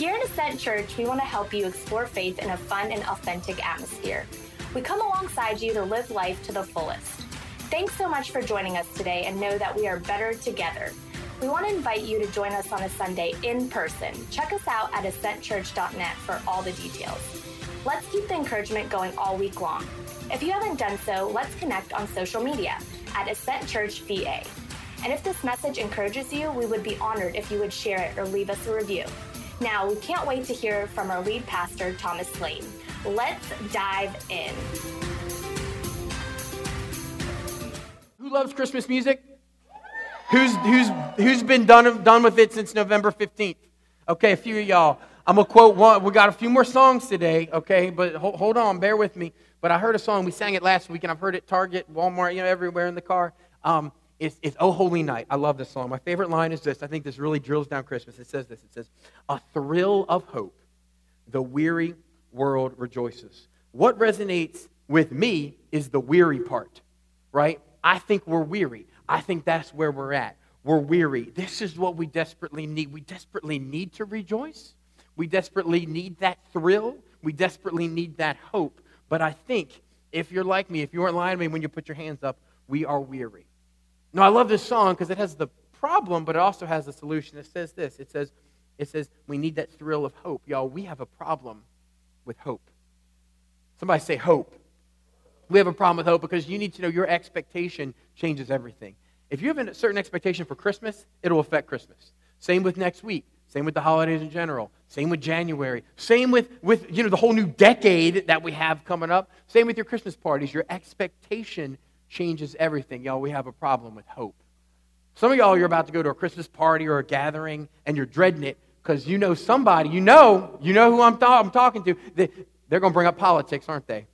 Here at Ascent Church, we want to help you explore faith in a fun and authentic atmosphere. We come alongside you to live life to the fullest. Thanks so much for joining us today and know that we are better together. We want to invite you to join us on a Sunday in person. Check us out at ascentchurch.net for all the details. Let's keep the encouragement going all week long. If you haven't done so, let's connect on social media at Ascent Church VA. And if this message encourages you, we would be honored if you would share it or leave us a review. Now, we can't wait to hear from our lead pastor, Thomas Lane. Let's dive in. Who loves Christmas music? Who's, who's, who's been done, done with it since November 15th? Okay, a few of y'all. I'm going to quote one. We got a few more songs today, okay? But hold, hold on, bear with me. But I heard a song. We sang it last week, and I've heard it Target, Walmart, you know, everywhere in the car. Um, it's, Oh Holy Night. I love this song. My favorite line is this. I think this really drills down Christmas. It says this. It says, A thrill of hope, the weary world rejoices. What resonates with me is the weary part, right? I think we're weary. I think that's where we're at. We're weary. This is what we desperately need. We desperately need to rejoice. We desperately need that thrill. We desperately need that hope. But I think if you're like me, if you weren't lying to me when you put your hands up, we are weary. Now, I love this song because it has the problem, but it also has the solution. It says this it says, it says, we need that thrill of hope. Y'all, we have a problem with hope. Somebody say hope. We have a problem with hope because you need to know your expectation changes everything. If you have a certain expectation for Christmas, it'll affect Christmas. Same with next week. Same with the holidays in general. Same with January. Same with, with you know, the whole new decade that we have coming up. Same with your Christmas parties. Your expectation changes everything. Y'all, we have a problem with hope. Some of y'all, you're about to go to a Christmas party or a gathering and you're dreading it because you know somebody, you know, you know who I'm, th- I'm talking to. They, they're going to bring up politics, aren't they?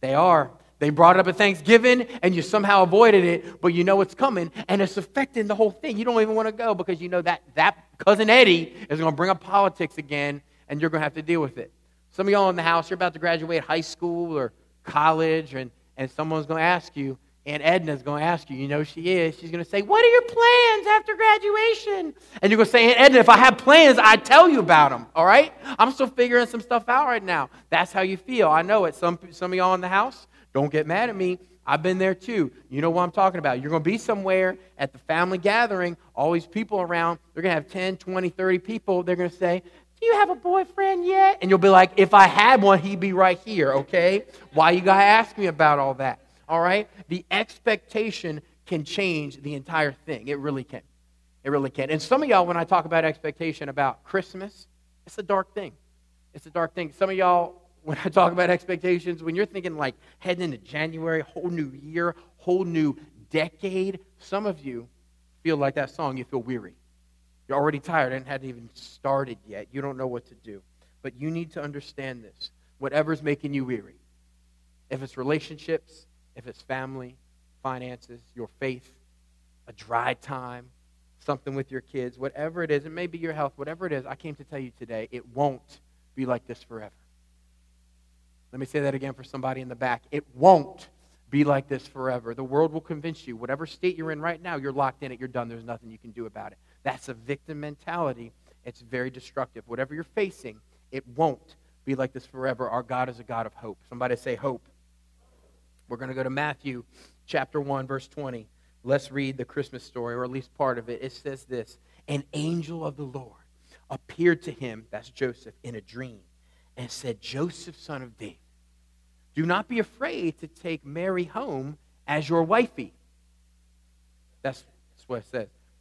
They are. They brought it up at Thanksgiving and you somehow avoided it, but you know it's coming and it's affecting the whole thing. You don't even want to go because you know that that cousin Eddie is going to bring up politics again and you're going to have to deal with it. Some of y'all in the house, you're about to graduate high school or college and and someone's going to ask you, Aunt Edna's going to ask you, you know she is, she's going to say, What are your plans after graduation? And you're going to say, Aunt Edna, if I have plans, I'd tell you about them, all right? I'm still figuring some stuff out right now. That's how you feel. I know it. Some, some of y'all in the house, don't get mad at me. I've been there too. You know what I'm talking about. You're going to be somewhere at the family gathering, all these people around. They're going to have 10, 20, 30 people. They're going to say, you have a boyfriend yet? And you'll be like, If I had one, he'd be right here, okay? Why you got to ask me about all that? All right? The expectation can change the entire thing. It really can. It really can. And some of y'all, when I talk about expectation about Christmas, it's a dark thing. It's a dark thing. Some of y'all, when I talk about expectations, when you're thinking like heading into January, whole new year, whole new decade, some of you feel like that song, you feel weary. You're already tired and hadn't even started yet. You don't know what to do. But you need to understand this. Whatever's making you weary, if it's relationships, if it's family, finances, your faith, a dry time, something with your kids, whatever it is, it may be your health, whatever it is, I came to tell you today, it won't be like this forever. Let me say that again for somebody in the back. It won't be like this forever. The world will convince you, whatever state you're in right now, you're locked in it, you're done, there's nothing you can do about it. That's a victim mentality. It's very destructive. Whatever you're facing, it won't be like this forever. Our God is a God of hope. Somebody say hope. We're going to go to Matthew chapter 1, verse 20. Let's read the Christmas story, or at least part of it. It says this An angel of the Lord appeared to him, that's Joseph, in a dream, and said, Joseph, son of David, do not be afraid to take Mary home as your wifey. That's, that's what it says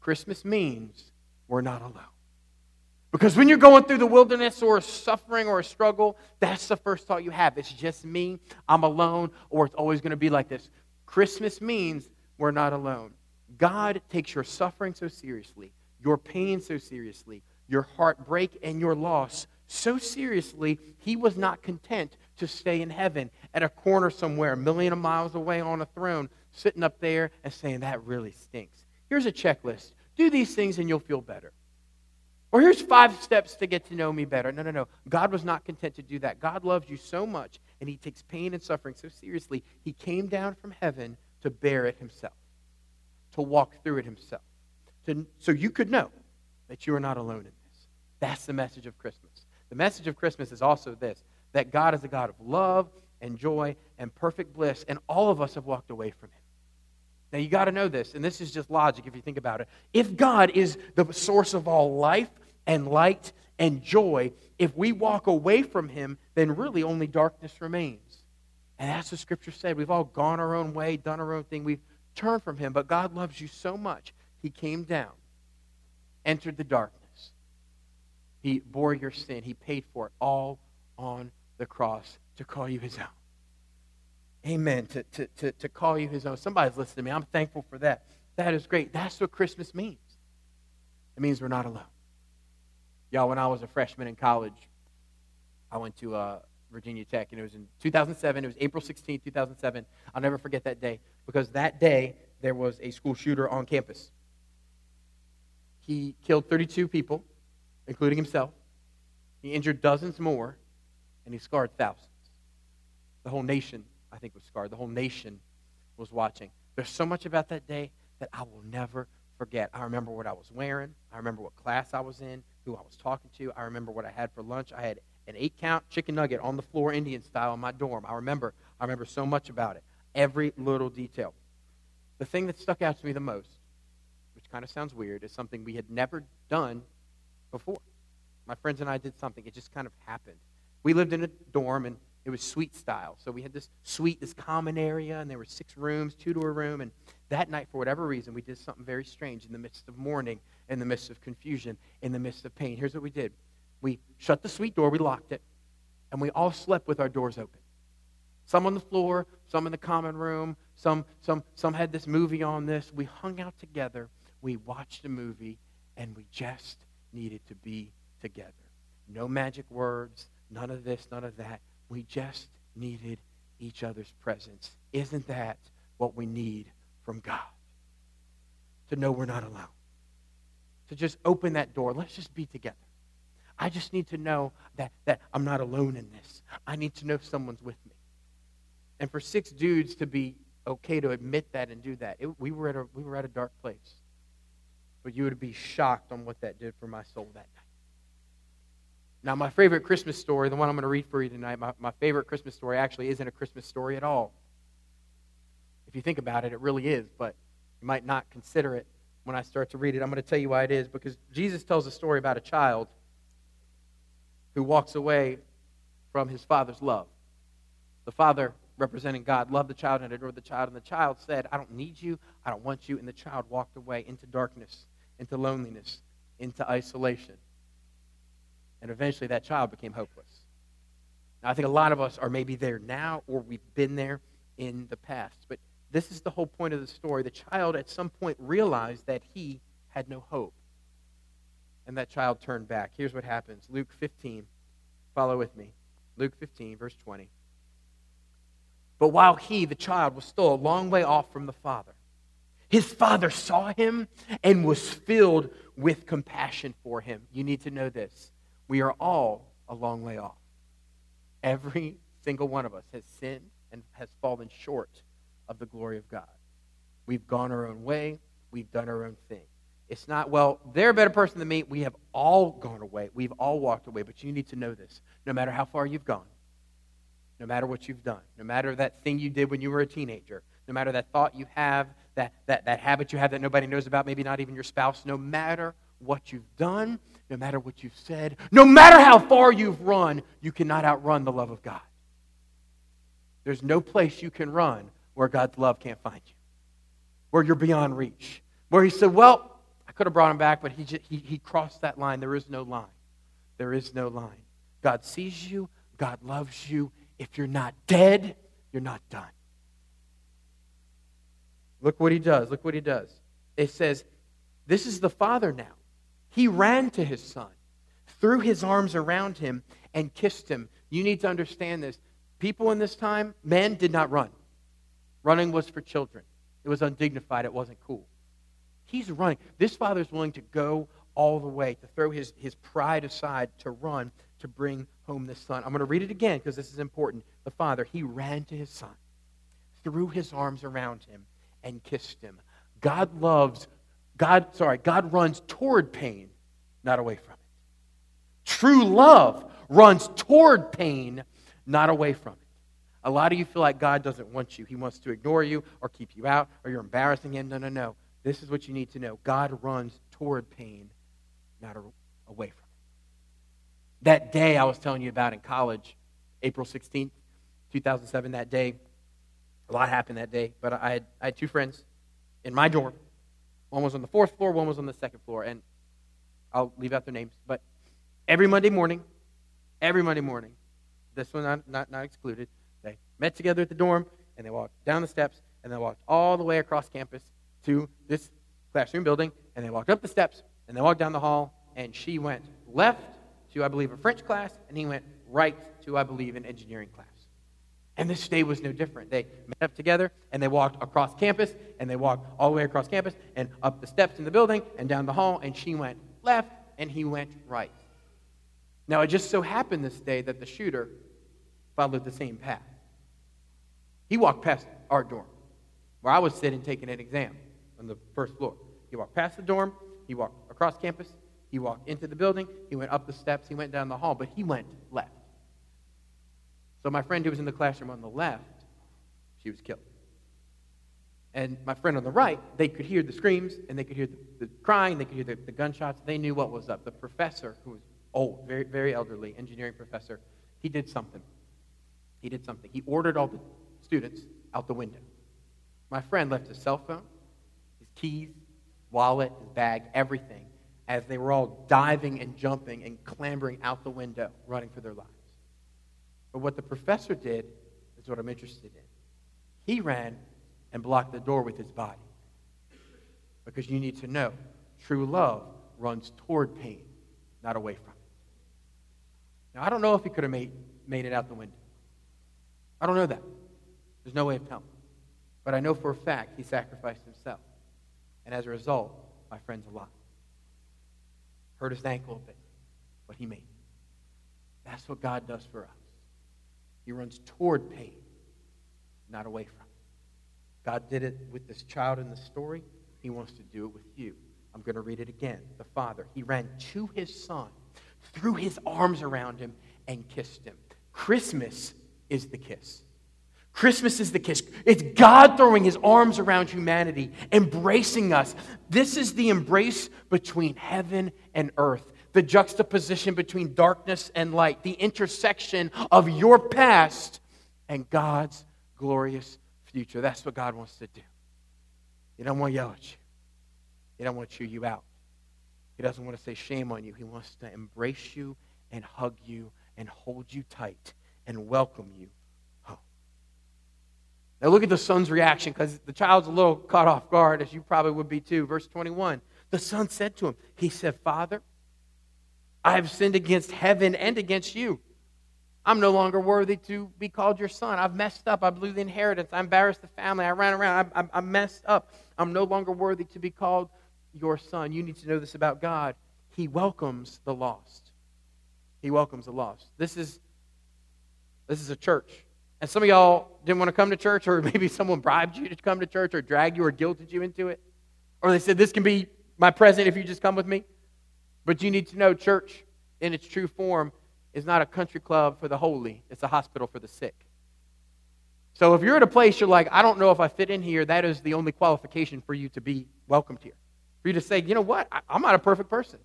Christmas means we're not alone. Because when you're going through the wilderness or a suffering or a struggle, that's the first thought you have. It's just me, I'm alone, or it's always going to be like this. Christmas means we're not alone. God takes your suffering so seriously, your pain so seriously, your heartbreak and your loss So seriously, he was not content to stay in heaven at a corner somewhere, a million of miles away on a throne, sitting up there and saying, That really stinks. Here's a checklist do these things and you'll feel better. Or here's five steps to get to know me better. No, no, no. God was not content to do that. God loves you so much, and He takes pain and suffering so seriously. He came down from heaven to bear it Himself, to walk through it Himself, to, so you could know that you are not alone in this. That's the message of Christmas. The message of Christmas is also this that God is a God of love and joy and perfect bliss, and all of us have walked away from Him. Now, you got to know this, and this is just logic if you think about it. If God is the source of all life and light and joy, if we walk away from Him, then really only darkness remains. And that's what Scripture said. We've all gone our own way, done our own thing. We've turned from Him, but God loves you so much, He came down, entered the darkness. He bore your sin, He paid for it all on the cross to call you His own. Amen. To, to, to, to call you his own. Somebody's listening to me. I'm thankful for that. That is great. That's what Christmas means. It means we're not alone. Y'all, when I was a freshman in college, I went to uh, Virginia Tech, and it was in 2007. It was April 16, 2007. I'll never forget that day because that day there was a school shooter on campus. He killed 32 people, including himself. He injured dozens more, and he scarred thousands. The whole nation I think, was scarred. The whole nation was watching. There's so much about that day that I will never forget. I remember what I was wearing. I remember what class I was in, who I was talking to. I remember what I had for lunch. I had an eight count chicken nugget on the floor, Indian style, in my dorm. I remember. I remember so much about it. Every little detail. The thing that stuck out to me the most, which kind of sounds weird, is something we had never done before. My friends and I did something. It just kind of happened. We lived in a dorm, and it was suite style. So we had this suite, this common area, and there were six rooms, two to a room. And that night, for whatever reason, we did something very strange in the midst of mourning, in the midst of confusion, in the midst of pain. Here's what we did we shut the suite door, we locked it, and we all slept with our doors open. Some on the floor, some in the common room, some, some, some had this movie on this. We hung out together, we watched a movie, and we just needed to be together. No magic words, none of this, none of that. We just needed each other's presence. Isn't that what we need from God? To know we're not alone. To just open that door. Let's just be together. I just need to know that, that I'm not alone in this. I need to know someone's with me. And for six dudes to be okay to admit that and do that, it, we, were at a, we were at a dark place. But you would be shocked on what that did for my soul that night. Now, my favorite Christmas story, the one I'm going to read for you tonight, my, my favorite Christmas story actually isn't a Christmas story at all. If you think about it, it really is, but you might not consider it when I start to read it. I'm going to tell you why it is, because Jesus tells a story about a child who walks away from his father's love. The father, representing God, loved the child and adored the child, and the child said, I don't need you, I don't want you, and the child walked away into darkness, into loneliness, into isolation. And eventually that child became hopeless. Now, I think a lot of us are maybe there now or we've been there in the past. But this is the whole point of the story. The child at some point realized that he had no hope. And that child turned back. Here's what happens Luke 15. Follow with me. Luke 15, verse 20. But while he, the child, was still a long way off from the father, his father saw him and was filled with compassion for him. You need to know this. We are all a long way off. Every single one of us has sinned and has fallen short of the glory of God. We've gone our own way, we've done our own thing. It's not, well, they're a better person than me. We have all gone away. We've all walked away. But you need to know this. No matter how far you've gone, no matter what you've done, no matter that thing you did when you were a teenager, no matter that thought you have, that, that, that habit you have that nobody knows about, maybe not even your spouse, no matter what you've done, no matter what you've said, no matter how far you've run, you cannot outrun the love of God. There's no place you can run where God's love can't find you, where you're beyond reach. Where He said, Well, I could have brought him back, but he, just, he, he crossed that line. There is no line. There is no line. God sees you, God loves you. If you're not dead, you're not done. Look what he does. Look what he does. It says, This is the Father now he ran to his son, threw his arms around him, and kissed him. You need to understand this. People in this time, men did not run. Running was for children. It was undignified. It wasn't cool. He's running. This father's willing to go all the way, to throw his, his pride aside, to run, to bring home the son. I'm going to read it again because this is important. The father, he ran to his son, threw his arms around him, and kissed him. God loves, God, sorry, God runs toward pain, not away from it. True love runs toward pain, not away from it. A lot of you feel like God doesn't want you. He wants to ignore you or keep you out or you're embarrassing him. No, no, no. This is what you need to know God runs toward pain, not away from it. That day I was telling you about in college, April 16th, 2007, that day, a lot happened that day, but I had, I had two friends in my dorm. One was on the fourth floor, one was on the second floor, and I'll leave out their names. But every Monday morning, every Monday morning, this one not, not, not excluded, they met together at the dorm, and they walked down the steps, and they walked all the way across campus to this classroom building, and they walked up the steps, and they walked down the hall, and she went left to, I believe, a French class, and he went right to, I believe, an engineering class. And this day was no different. They met up together and they walked across campus and they walked all the way across campus and up the steps in the building and down the hall. And she went left and he went right. Now, it just so happened this day that the shooter followed the same path. He walked past our dorm where I was sitting taking an exam on the first floor. He walked past the dorm, he walked across campus, he walked into the building, he went up the steps, he went down the hall, but he went left. So my friend who was in the classroom on the left, she was killed. And my friend on the right, they could hear the screams and they could hear the, the crying, they could hear the, the, gunshots. They knew what was up. The professor, who was old, very, very elderly, engineering professor, he did something. He did something. He ordered all the students out the window. My friend left his cell phone, his keys, wallet, his bag, everything, as they were all diving and jumping and clambering out the window, running for their lives. But what the professor did is what I'm interested in. He ran and blocked the door with his body. Because you need to know true love runs toward pain, not away from it. Now, I don't know if he could have made, made it out the window. I don't know that. There's no way of telling. But I know for a fact he sacrificed himself. And as a result, my friend's alive. Hurt his ankle a bit, but he made it. That's what God does for us. He runs toward pain, not away from it. God did it with this child in the story. He wants to do it with you. I'm going to read it again. The father, he ran to his son, threw his arms around him, and kissed him. Christmas is the kiss. Christmas is the kiss. It's God throwing his arms around humanity, embracing us. This is the embrace between heaven and earth the juxtaposition between darkness and light, the intersection of your past and God's glorious future. That's what God wants to do. He doesn't want to yell at you. He doesn't want to chew you out. He doesn't want to say shame on you. He wants to embrace you and hug you and hold you tight and welcome you home. Now look at the son's reaction because the child's a little caught off guard, as you probably would be too. Verse 21. The son said to him, He said, Father, I have sinned against heaven and against you. I'm no longer worthy to be called your son. I've messed up. I blew the inheritance. I embarrassed the family. I ran around. I, I, I messed up. I'm no longer worthy to be called your son. You need to know this about God. He welcomes the lost. He welcomes the lost. This is, this is a church. And some of y'all didn't want to come to church, or maybe someone bribed you to come to church, or dragged you, or guilted you into it. Or they said, This can be my present if you just come with me. But you need to know church in its true form is not a country club for the holy, it's a hospital for the sick. So if you're at a place you're like, I don't know if I fit in here, that is the only qualification for you to be welcomed here. For you to say, you know what, I'm not a perfect person.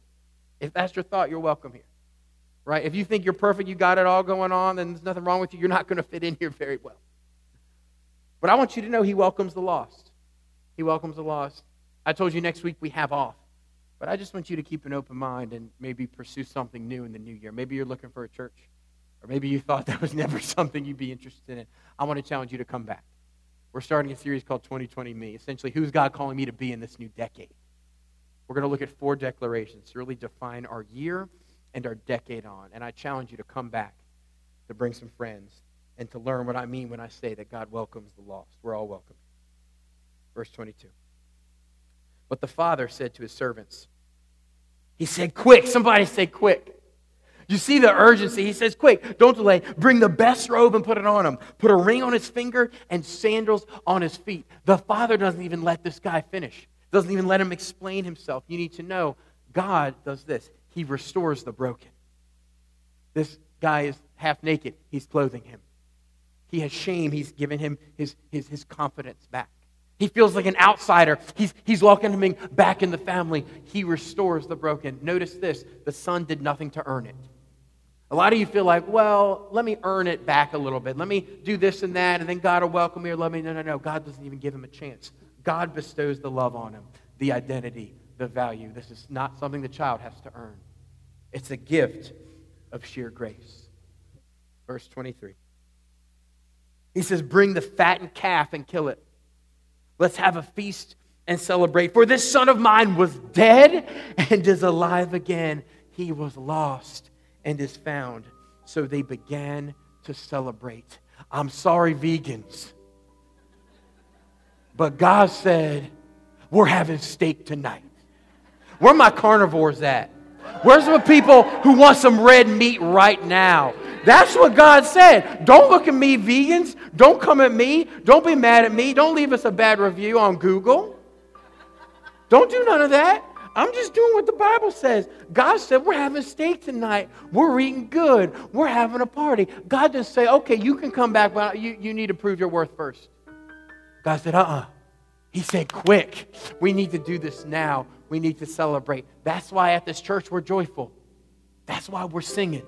If that's your thought, you're welcome here. Right? If you think you're perfect, you got it all going on, then there's nothing wrong with you, you're not going to fit in here very well. But I want you to know He welcomes the lost. He welcomes the lost. I told you next week we have off. But I just want you to keep an open mind and maybe pursue something new in the new year. Maybe you're looking for a church, or maybe you thought that was never something you'd be interested in. I want to challenge you to come back. We're starting a series called 2020 Me. Essentially, who's God calling me to be in this new decade? We're going to look at four declarations to really define our year and our decade on. And I challenge you to come back, to bring some friends, and to learn what I mean when I say that God welcomes the lost. We're all welcome. Verse 22. But the father said to his servants, He said, Quick, somebody say, Quick. You see the urgency. He says, Quick, don't delay. Bring the best robe and put it on him. Put a ring on his finger and sandals on his feet. The father doesn't even let this guy finish, doesn't even let him explain himself. You need to know God does this He restores the broken. This guy is half naked, he's clothing him. He has shame, he's given him his, his, his confidence back. He feels like an outsider. He's, he's welcoming back in the family. He restores the broken. Notice this the son did nothing to earn it. A lot of you feel like, well, let me earn it back a little bit. Let me do this and that, and then God will welcome me or love me. No, no, no. God doesn't even give him a chance. God bestows the love on him, the identity, the value. This is not something the child has to earn, it's a gift of sheer grace. Verse 23. He says, Bring the fattened calf and kill it. Let's have a feast and celebrate. For this son of mine was dead and is alive again. He was lost and is found. So they began to celebrate. I'm sorry, vegans. But God said, We're having steak tonight. Where my carnivores at? Where's the people who want some red meat right now? That's what God said. Don't look at me, vegans. Don't come at me. Don't be mad at me. Don't leave us a bad review on Google. Don't do none of that. I'm just doing what the Bible says. God said, We're having steak tonight. We're eating good. We're having a party. God didn't say, Okay, you can come back, but you, you need to prove your worth first. God said, Uh uh-uh. uh He said, Quick. We need to do this now. We need to celebrate. That's why at this church we're joyful. That's why we're singing.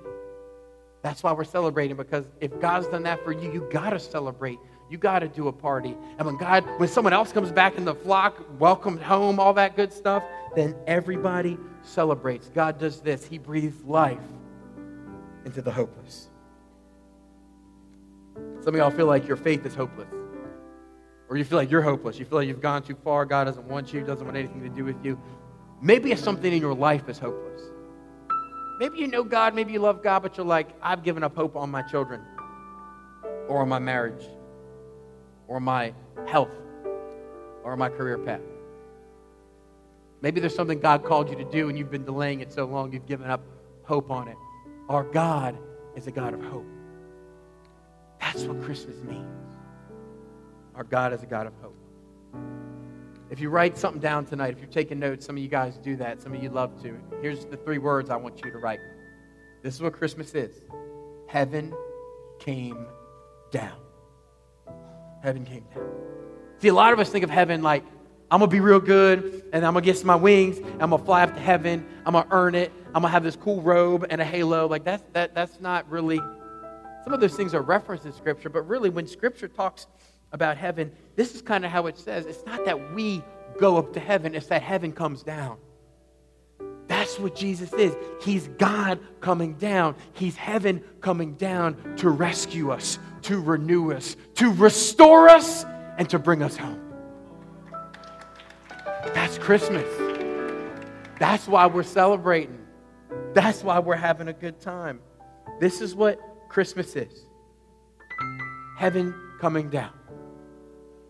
That's why we're celebrating because if God's done that for you, you got to celebrate. You got to do a party. And when God, when someone else comes back in the flock, welcomed home, all that good stuff, then everybody celebrates. God does this. He breathes life into the hopeless. Some of y'all feel like your faith is hopeless. Or you feel like you're hopeless. You feel like you've gone too far. God doesn't want you, doesn't want anything to do with you. Maybe something in your life is hopeless. Maybe you know God, maybe you love God, but you're like, I've given up hope on my children, or on my marriage, or my health, or my career path. Maybe there's something God called you to do and you've been delaying it so long you've given up hope on it. Our God is a God of hope. That's what Christmas means. Our God is a God of hope. If you write something down tonight, if you're taking notes, some of you guys do that, some of you love to. Here's the three words I want you to write. This is what Christmas is Heaven came down. Heaven came down. See, a lot of us think of heaven like, I'm going to be real good, and I'm going to get my wings, and I'm going to fly up to heaven, I'm going to earn it, I'm going to have this cool robe and a halo. Like, that's, that, that's not really, some of those things are referenced in Scripture, but really, when Scripture talks about heaven, this is kind of how it says. It's not that we go up to heaven, it's that heaven comes down. That's what Jesus is. He's God coming down. He's heaven coming down to rescue us, to renew us, to restore us, and to bring us home. That's Christmas. That's why we're celebrating. That's why we're having a good time. This is what Christmas is heaven coming down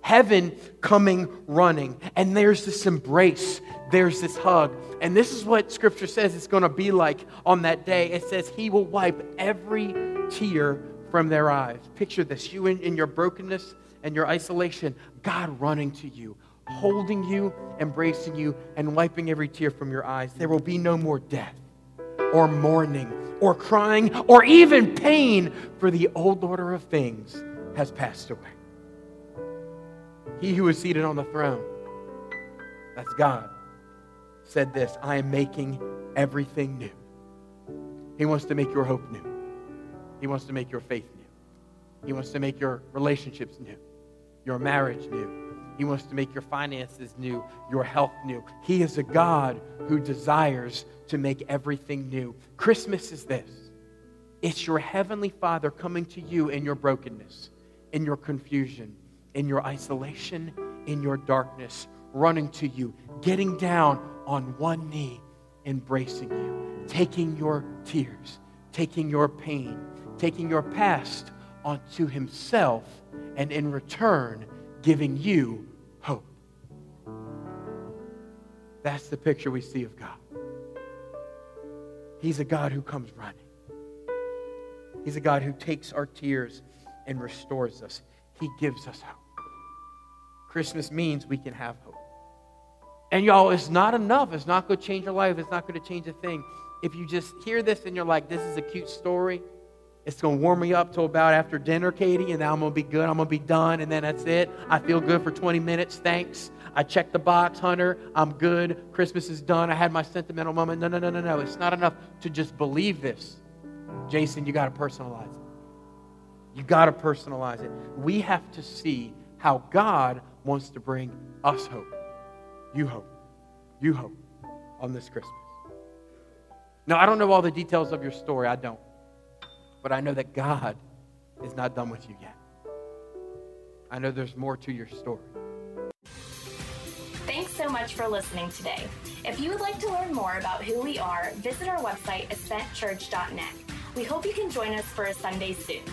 heaven coming running. And there's this embrace, there's this hug. And this is what scripture says it's going to be like on that day. It says, He will wipe every tear from their eyes. Picture this you in, in your brokenness and your isolation, God running to you, holding you, embracing you, and wiping every tear from your eyes. There will be no more death or mourning or crying or even pain, for the old order of things has passed away. He who is seated on the throne, that's God, said this I am making everything new. He wants to make your hope new. He wants to make your faith new. He wants to make your relationships new, your marriage new. He wants to make your finances new, your health new. He is a God who desires to make everything new. Christmas is this it's your heavenly Father coming to you in your brokenness, in your confusion, in your isolation, in your darkness, running to you, getting down on one knee, embracing you. taking your tears, taking your pain, taking your past onto himself, and in return, giving you hope. That's the picture we see of God. He's a God who comes running. He's a God who takes our tears and restores us. He gives us hope. Christmas means we can have hope. And y'all, it's not enough. It's not going to change your life. It's not going to change a thing. If you just hear this and you're like, this is a cute story, it's going to warm me up till about after dinner, Katie, and then I'm going to be good. I'm going to be done, and then that's it. I feel good for 20 minutes. Thanks. I checked the box, Hunter. I'm good. Christmas is done. I had my sentimental moment. No, no, no, no, no. It's not enough to just believe this. Jason, you got to personalize it. You got to personalize it. We have to see how God wants to bring us hope. You hope. You hope on this Christmas. Now, I don't know all the details of your story. I don't. But I know that God is not done with you yet. I know there's more to your story. Thanks so much for listening today. If you would like to learn more about who we are, visit our website, ascentchurch.net. We hope you can join us for a Sunday soon.